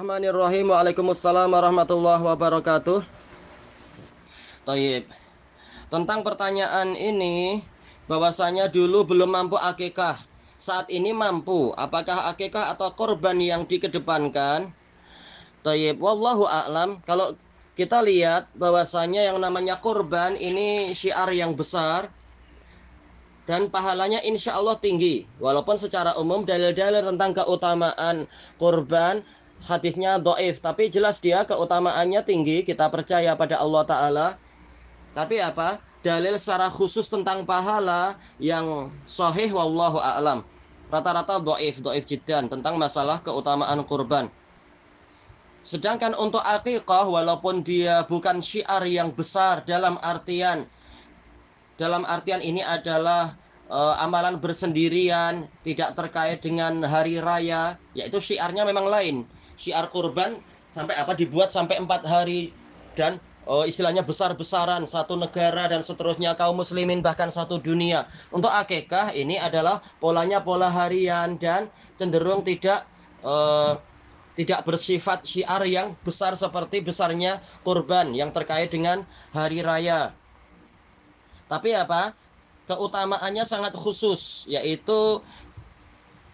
Bismillahirrahmanirrahim. Waalaikumsalam warahmatullahi wabarakatuh. Taib. Tentang pertanyaan ini, bahwasanya dulu belum mampu akikah, saat ini mampu. Apakah akikah atau korban yang dikedepankan? Taib. Wallahu a'lam. Kalau kita lihat bahwasanya yang namanya korban ini syiar yang besar dan pahalanya insya Allah tinggi. Walaupun secara umum dalil-dalil tentang keutamaan korban hadisnya doif tapi jelas dia keutamaannya tinggi kita percaya pada Allah Ta'ala. Tapi apa? Dalil secara khusus tentang pahala yang sahih wallahu a'lam. Rata-rata doif doif jidan tentang masalah keutamaan kurban. Sedangkan untuk akikah walaupun dia bukan syiar yang besar dalam artian dalam artian ini adalah uh, amalan bersendirian tidak terkait dengan hari raya yaitu syiarnya memang lain syiar kurban sampai apa dibuat sampai empat hari dan oh, istilahnya besar-besaran satu negara dan seterusnya kaum muslimin bahkan satu dunia. Untuk akikah ini adalah polanya pola harian dan cenderung tidak uh, tidak bersifat syiar yang besar seperti besarnya kurban yang terkait dengan hari raya. Tapi apa? Keutamaannya sangat khusus yaitu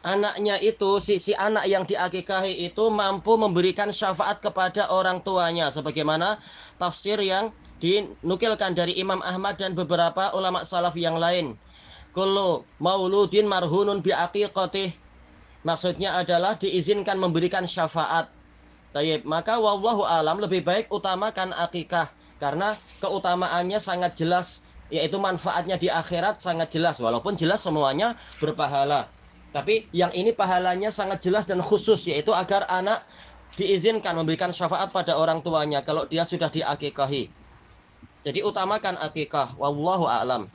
anaknya itu si si anak yang diakikahi itu mampu memberikan syafaat kepada orang tuanya sebagaimana tafsir yang dinukilkan dari Imam Ahmad dan beberapa ulama salaf yang lain. Kullu mauludin marhunun bi aqiqatih. Maksudnya adalah diizinkan memberikan syafaat. Maka wallahu alam lebih baik utamakan akikah karena keutamaannya sangat jelas yaitu manfaatnya di akhirat sangat jelas walaupun jelas semuanya berpahala. Tapi yang ini pahalanya sangat jelas dan khusus yaitu agar anak diizinkan memberikan syafaat pada orang tuanya kalau dia sudah diakikahi. Jadi utamakan akikah, wallahu a'lam.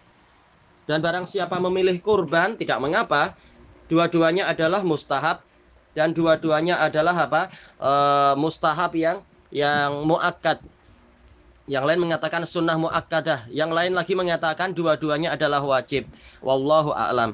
Dan barang siapa memilih kurban tidak mengapa, dua-duanya adalah mustahab dan dua-duanya adalah apa? E, mustahab yang yang muakkad. Yang lain mengatakan sunnah muakkadah, yang lain lagi mengatakan dua-duanya adalah wajib. Wallahu a'lam.